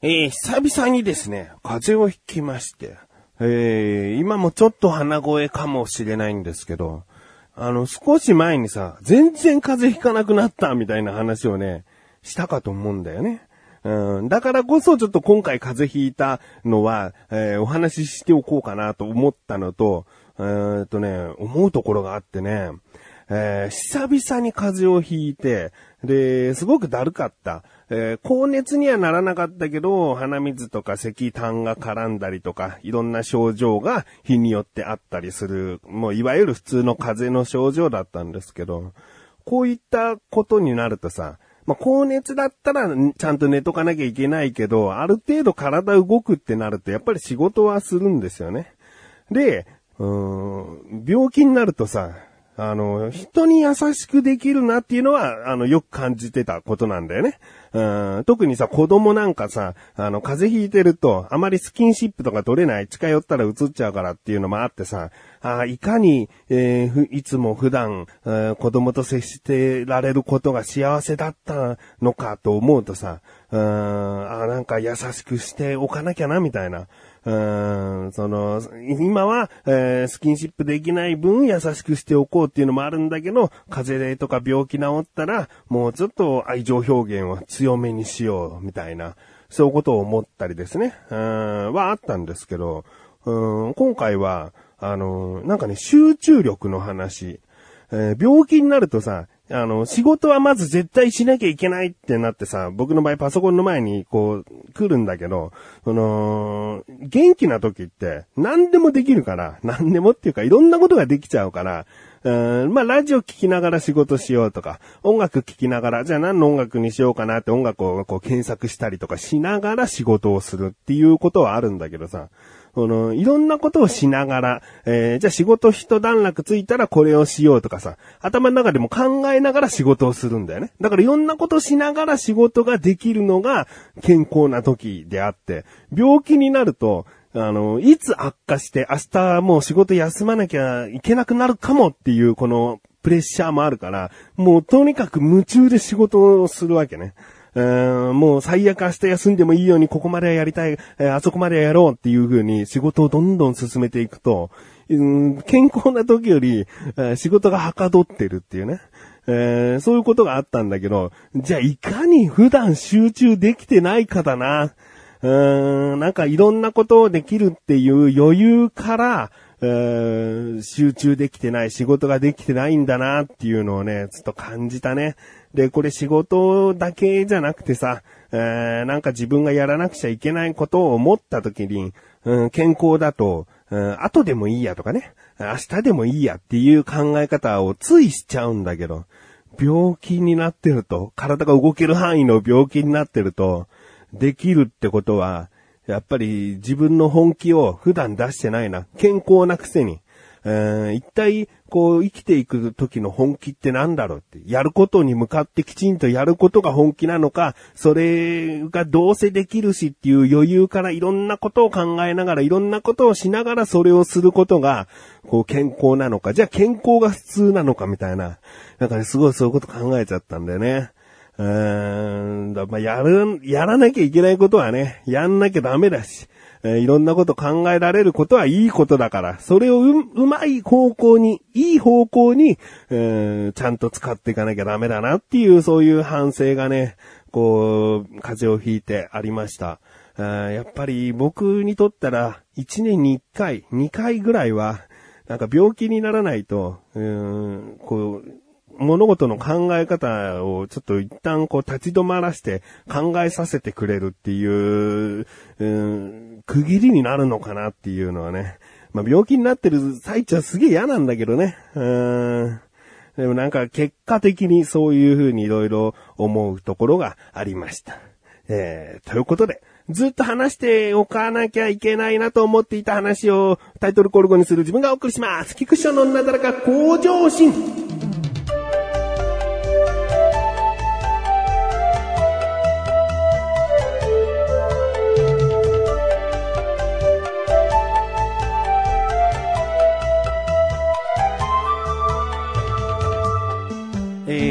えー、久々にですね、風邪をひきまして、えー、今もちょっと鼻声かもしれないんですけど、あの、少し前にさ、全然風邪ひかなくなったみたいな話をね、したかと思うんだよね。うん、だからこそちょっと今回風邪ひいたのは、えー、お話ししておこうかなと思ったのと、えー、っとね、思うところがあってね、えー、久々に風邪をひいて、で、すごくだるかった。えー、高熱にはならなかったけど、鼻水とか咳痰が絡んだりとか、いろんな症状が日によってあったりする、もういわゆる普通の風邪の症状だったんですけど、こういったことになるとさ、まあ、高熱だったらちゃんと寝とかなきゃいけないけど、ある程度体動くってなるとやっぱり仕事はするんですよね。で、うーん、病気になるとさ、あの、人に優しくできるなっていうのは、あの、よく感じてたことなんだよね。うん、特にさ、子供なんかさ、あの、風邪ひいてると、あまりスキンシップとか取れない、近寄ったら移っちゃうからっていうのもあってさ、あいかに、えー、いつも普段、えー、子供と接してられることが幸せだったのかと思うとさ、うん、あなんか優しくしておかなきゃな、みたいな。うん、その、今は、えー、スキンシップできない分優しくしておこうっていうのもあるんだけど、風邪とか病気治ったら、もうちょっと愛情表現を強めにしよう、みたいな、そういうことを思ったりですね、うん、はあったんですけど、うん、今回は、あの、なんかね、集中力の話、えー、病気になるとさ、あの、仕事はまず絶対しなきゃいけないってなってさ、僕の場合パソコンの前にこう、来るんだけど、その、元気な時って何でもできるから、何でもっていうかいろんなことができちゃうから、うん、まあ、ラジオ聴きながら仕事しようとか、音楽聴きながら、じゃあ何の音楽にしようかなって音楽をこう検索したりとかしながら仕事をするっていうことはあるんだけどさ、この、いろんなことをしながら、えー、じゃあ仕事一段落ついたらこれをしようとかさ、頭の中でも考えながら仕事をするんだよね。だからいろんなことをしながら仕事ができるのが健康な時であって、病気になると、あの、いつ悪化して明日もう仕事休まなきゃいけなくなるかもっていうこのプレッシャーもあるから、もうとにかく夢中で仕事をするわけね。もう最悪明日休んでもいいようにここまではやりたい、えー、あそこまではやろうっていう風に仕事をどんどん進めていくと、うん、健康な時より、えー、仕事がはかどってるっていうね。えー、そういうことがあったんだけど、じゃあいかに普段集中できてないかだな。うーん、なんかいろんなことをできるっていう余裕から、えー、集中できてない、仕事ができてないんだなっていうのをね、ずっと感じたね。で、これ仕事だけじゃなくてさ、えー、なんか自分がやらなくちゃいけないことを思った時に、うん、健康だと、うん、後でもいいやとかね、明日でもいいやっていう考え方をついしちゃうんだけど、病気になってると、体が動ける範囲の病気になってると、できるってことは、やっぱり自分の本気を普段出してないな。健康なくせに。えー、一体、こう、生きていく時の本気って何だろうって、やることに向かってきちんとやることが本気なのか、それがどうせできるしっていう余裕からいろんなことを考えながら、いろんなことをしながらそれをすることが、こう、健康なのか、じゃあ健康が普通なのかみたいな、なんかね、すごいそういうこと考えちゃったんだよね。うーん、まあ、やる、やらなきゃいけないことはね、やんなきゃダメだし、えー、いろんなこと考えられることはいいことだから、それをう、うまい方向に、いい方向に、えー、ちゃんと使っていかなきゃダメだなっていう、そういう反省がね、こう、風邪をひいてありました。やっぱり僕にとったら、1年に1回、2回ぐらいは、なんか病気にならないと、うん、こう、物事の考え方をちょっと一旦こう立ち止まらして考えさせてくれるっていう、うん、区切りになるのかなっていうのはね。まあ、病気になってる最中はすげえ嫌なんだけどね。うん。でもなんか結果的にそういう風に色々思うところがありました。えー、ということで、ずっと話しておかなきゃいけないなと思っていた話をタイトルコール後にする自分がお送りします。菊池のなだらか向上心。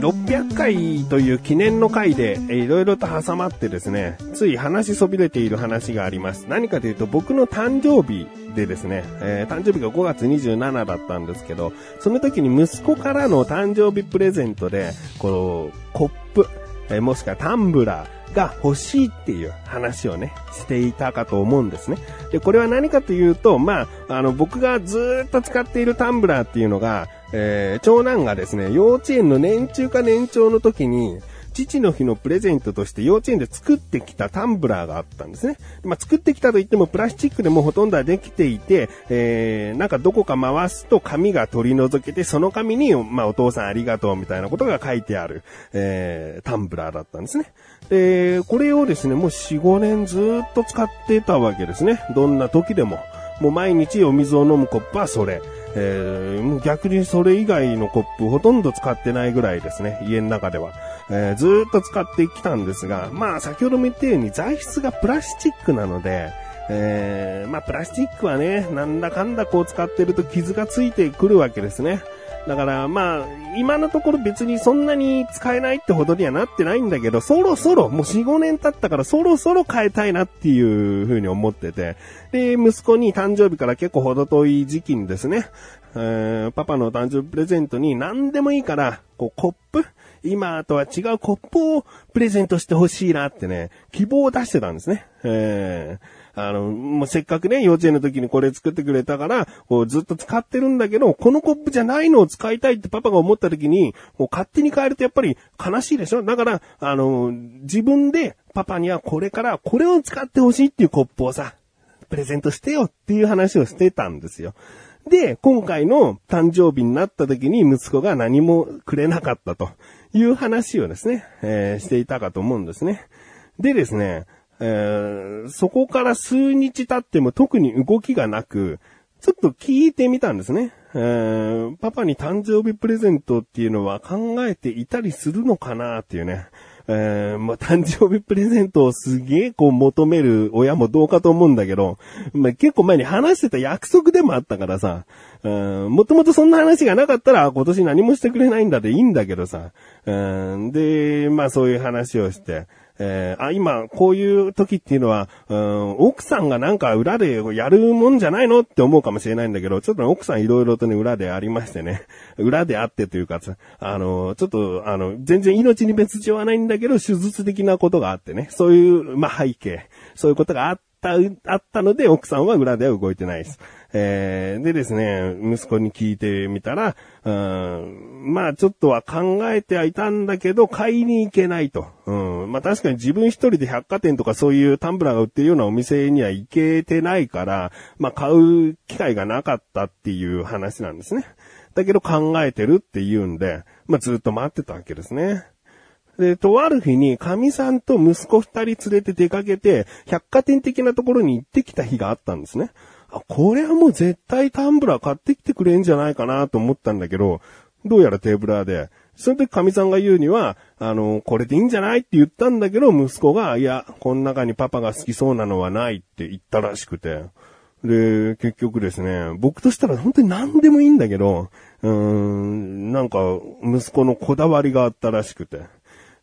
300回という記念の回で、えー、いろいろと挟まってですね、つい話しそびれている話があります。何かというと、僕の誕生日でですね、えー、誕生日が5月27だったんですけど、その時に息子からの誕生日プレゼントで、この、コップ、えー、もしくはタンブラー、が欲しいっていう話をね、していたかと思うんですね。で、これは何かというと、まあ、あの、僕がずっと使っているタンブラーっていうのが、えー、長男がですね、幼稚園の年中か年長の時に、父の日のプレゼントとして幼稚園で作ってきたタンブラーがあったんですね。まあ、作ってきたと言ってもプラスチックでもほとんどはできていて、えー、なんかどこか回すと紙が取り除けて、その紙に、まあ、お父さんありがとうみたいなことが書いてある、えー、タンブラーだったんですね。で、これをですね、もう4、5年ずっと使ってたわけですね。どんな時でも。もう毎日お水を飲むコップはそれ。えー、もう逆にそれ以外のコップほとんど使ってないぐらいですね、家の中では。えー、ずっと使ってきたんですが、まあ先ほども言ったように材質がプラスチックなので、えー、まあプラスチックはね、なんだかんだこう使ってると傷がついてくるわけですね。だからまあ、今のところ別にそんなに使えないってほどにはなってないんだけど、そろそろ、もう4、5年経ったからそろそろ変えたいなっていうふうに思ってて、で、息子に誕生日から結構ほど遠い時期にですね、パパの誕生日プレゼントに何でもいいから、こう、コップ。今とは違うコップをプレゼントしてほしいなってね、希望を出してたんですね。えーあの、もうせっかくね、幼稚園の時にこれ作ってくれたから、こうずっと使ってるんだけど、このコップじゃないのを使いたいってパパが思った時に、もう勝手に変えるとやっぱり悲しいでしょ？だから、あの、自分でパパにはこれからこれを使ってほしいっていうコップをさ、プレゼントしてよっていう話をしてたんですよ。で、今回の誕生日になった時に息子が何もくれなかったという話をですね、えー、していたかと思うんですね。でですね、えー、そこから数日経っても特に動きがなく、ちょっと聞いてみたんですね。えー、パパに誕生日プレゼントっていうのは考えていたりするのかなっていうね。えー、まあ、誕生日プレゼントをすげえこう求める親もどうかと思うんだけど、まあ、結構前に話してた約束でもあったからさ、もともとそんな話がなかったら今年何もしてくれないんだでいいんだけどさ、で、まあそういう話をして、えー、あ、今、こういう時っていうのは、うん、奥さんがなんか裏でやるもんじゃないのって思うかもしれないんだけど、ちょっと、ね、奥さんいろいろとね、裏でありましてね、裏であってというかあの、ちょっと、あの、全然命に別状はないんだけど、手術的なことがあってね、そういう、まあ、背景、そういうことがあった、あったので、奥さんは裏では動いてないです。えー、でですね、息子に聞いてみたら、うん、まあちょっとは考えてはいたんだけど、買いに行けないと。うん、まあ確かに自分一人で百貨店とかそういうタンブラーが売ってるようなお店には行けてないから、まあ買う機会がなかったっていう話なんですね。だけど考えてるって言うんで、まあずっと待ってたわけですね。で、とある日に、神さんと息子二人連れて出かけて、百貨店的なところに行ってきた日があったんですね。これはもう絶対タンブラー買ってきてくれんじゃないかなと思ったんだけど、どうやらテーブラーで、その時神さんが言うには、あの、これでいいんじゃないって言ったんだけど、息子が、いや、この中にパパが好きそうなのはないって言ったらしくて。で、結局ですね、僕としたら本当に何でもいいんだけど、うーん、なんか、息子のこだわりがあったらしくて。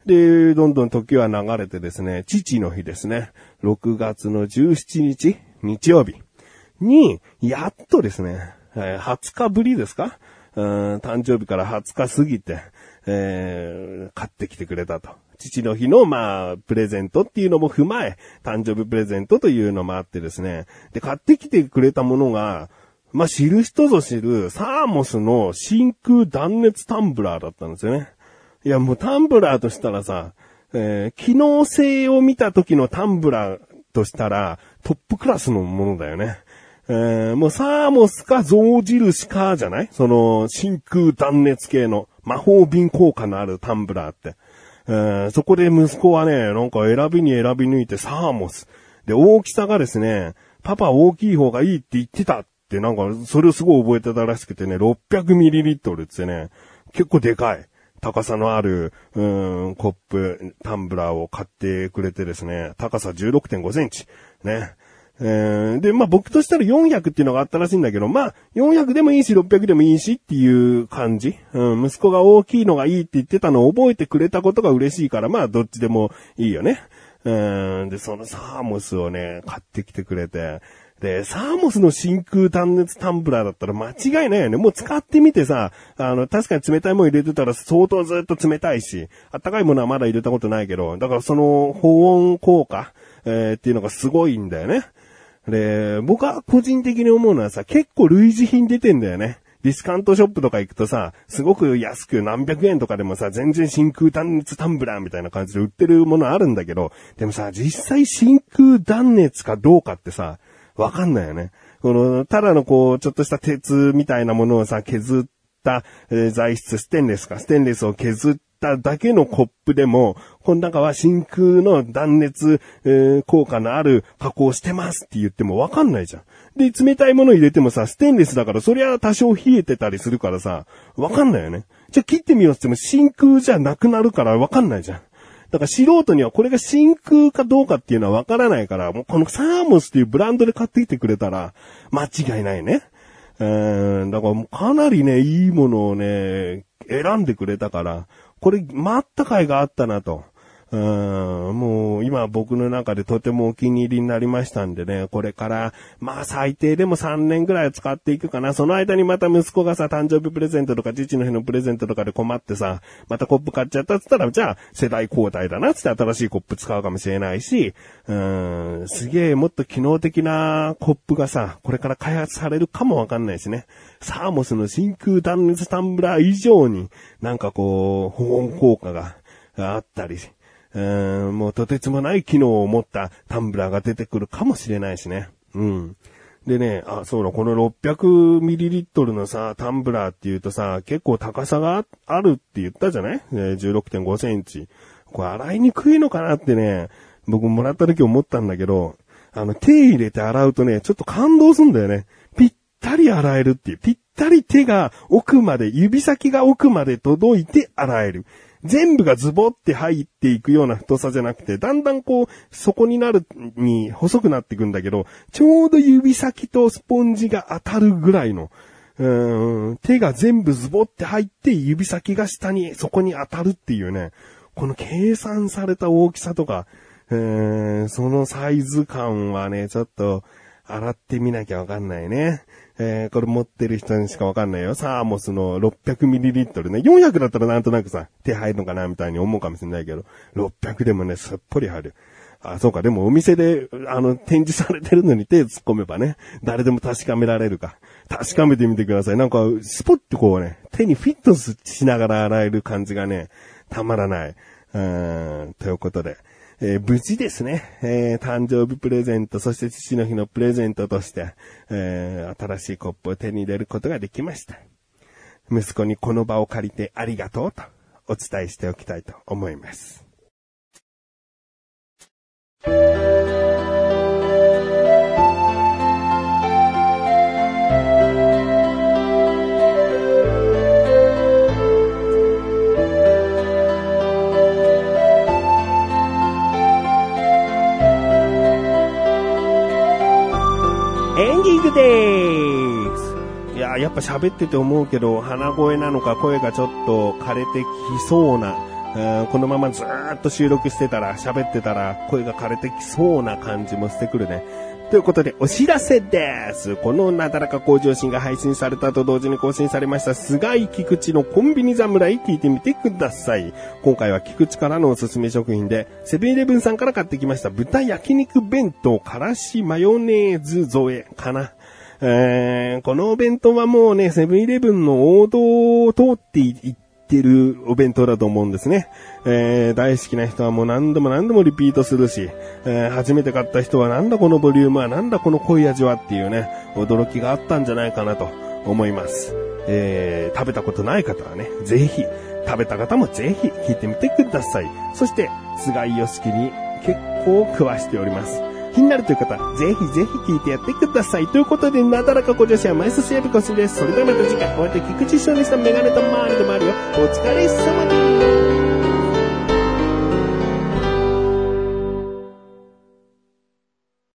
で、どんどん時は流れてですね、父の日ですね、6月の17日、日曜日。に、やっとですね、え、20日ぶりですか？うん、誕生日から20日過ぎて、えー、買ってきてくれたと。父の日の、まあ、プレゼントっていうのも踏まえ、誕生日プレゼントというのもあってですね。で、買ってきてくれたものが、まあ、知る人ぞ知る、サーモスの真空断熱タンブラーだったんですよね。いや、もうタンブラーとしたらさ、えー、機能性を見た時のタンブラーとしたら、トップクラスのものだよね。えー、もうサーモスか象印かじゃない？その真空断熱系の魔法瓶効果のあるタンブラーって。えー、そこで息子はね、なんか選びに選び抜いてサーモス。で、大きさがですね、パパ大きい方がいいって言ってたってなんか、それをすごい覚えてたらしくてね、600ml ってね、結構でかい。高さのある、うん、コップ、タンブラーを買ってくれてですね、高さ16.5センチ。ね。えー、で、まあ僕としたら400っていうのがあったらしいんだけど、まあ400でもいいし600でもいいしっていう感じ。うん、息子が大きいのがいいって言ってたのを覚えてくれたことが嬉しいから、まあどっちでもいいよね。うん、で、そのサーモスをね、買ってきてくれて、で、サーモスの真空断熱タンブラーだったら間違いないよね。もう使ってみてさ、あの、確かに冷たいもの入れてたら相当ずっと冷たいし、あったかいものはまだ入れたことないけど、だからその保温効果、えー、っていうのがすごいんだよね。で、僕は個人的に思うのはさ、結構類似品出てんだよね。ディスカウントショップとか行くとさ、すごく安く何百円とかでもさ、全然真空断熱タンブラーみたいな感じで売ってるものあるんだけど、でもさ、実際真空断熱かどうかってさ、わかんないよね。この、ただのこう、ちょっとした鉄みたいなものをさ、削って、え、材質、ステンレスか、ステンレスを削っただけのコップでも、この中は真空の断熱、え、効果のある加工してますって言ってもわかんないじゃん。で、冷たいもの入れてもさ、ステンレスだからそりゃ多少冷えてたりするからさ、わかんないよね。じゃあ切ってみようって言っても真空じゃなくなるからわかんないじゃん。だから素人にはこれが真空かどうかっていうのはわからないから、もうこのサーモスっていうブランドで買ってきてくれたら、間違いないね。うん、だからかなりね、いいものをね、選んでくれたから、これ待った甲斐があったなと。うん、もう今僕の中でとてもお気に入りになりましたんでね、これから、まあ最低でも3年ぐらい使っていくかな。その間にまた息子がさ、誕生日プレゼントとか父の日のプレゼントとかで困ってさ、またコップ買っちゃったっつったら、じゃあ世代交代だなっつって新しいコップ使うかもしれないし、うん、すげえもっと機能的なコップがさ、これから開発されるかもわかんないしね。サーモスの真空断熱タンブラー以上になんかこう、保温効果があったりうん、もうとてつもない機能を持ったタンブラーが出てくるかもしれないしね。うん。でね、あ、そうだ、この 600ml のさ、タンブラーって言うとさ、結構高さがあるって言ったじゃない ?16.5 センチ。これ洗いにくいのかなってね、僕もらった時思ったんだけど、あの、手入れて洗うとね、ちょっと感動すんだよね。ぴったり洗えるっていう。ぴったり手が奥まで、指先が奥まで届いて洗える。全部がズボって入っていくような太さじゃなくて、だんだんこう、底になるに細くなっていくんだけど、ちょうど指先とスポンジが当たるぐらいの、うん、手が全部ズボって入って指先が下に、そこに当たるっていうね、この計算された大きさとか、えー、そのサイズ感はね、ちょっと、洗ってみなきゃわかんないね。えー、これ持ってる人にしかわかんないよ。サーモスの 600ml ね。400だったらなんとなくさ、手入るのかなみたいに思うかもしれないけど、600でもね、すっぽり入る。あ、そうか。でもお店で、あの、展示されてるのに手突っ込めばね、誰でも確かめられるか。確かめてみてください。なんか、スポッてこうね、手にフィットしながら洗える感じがね、たまらない。うーん、ということで。えー、無事ですね、えー、誕生日プレゼント、そして父の日のプレゼントとして、えー、新しいコップを手に入れることができました。息子にこの場を借りてありがとうとお伝えしておきたいと思います。です。ぱ喋ってて思うけど、鼻声なのか声がちょっと枯れてきそうな、うんこのままずーっと収録してたら、喋ってたら、声が枯れてきそうな感じもしてくるね。ということで、お知らせです。このなだらか向上心が配信されたと同時に更新されました、菅井菊池のコンビニ侍聞いてみてください。今回は菊池からのおすすめ食品で、セブンイレブンさんから買ってきました豚焼肉弁当からしマヨネーズ添えかな。えー、このお弁当はもうね、セブンイレブンの王道を通っていってるお弁当だと思うんですね。えー、大好きな人はもう何度も何度もリピートするし、えー、初めて買った人はなんだこのボリュームはなんだこの濃い味はっていうね、驚きがあったんじゃないかなと思います。えー、食べたことない方はね、ぜひ、食べた方もぜひ聞いてみてください。そして、菅井良樹に結構食わしております。気になるという方、ぜひぜひ聞いてやってください。ということで、なだらかご女子はマイスシエルコスです。それではまた次回、お会いで菊池翔でした。メガネと周りでもあるよ。お疲れ様です。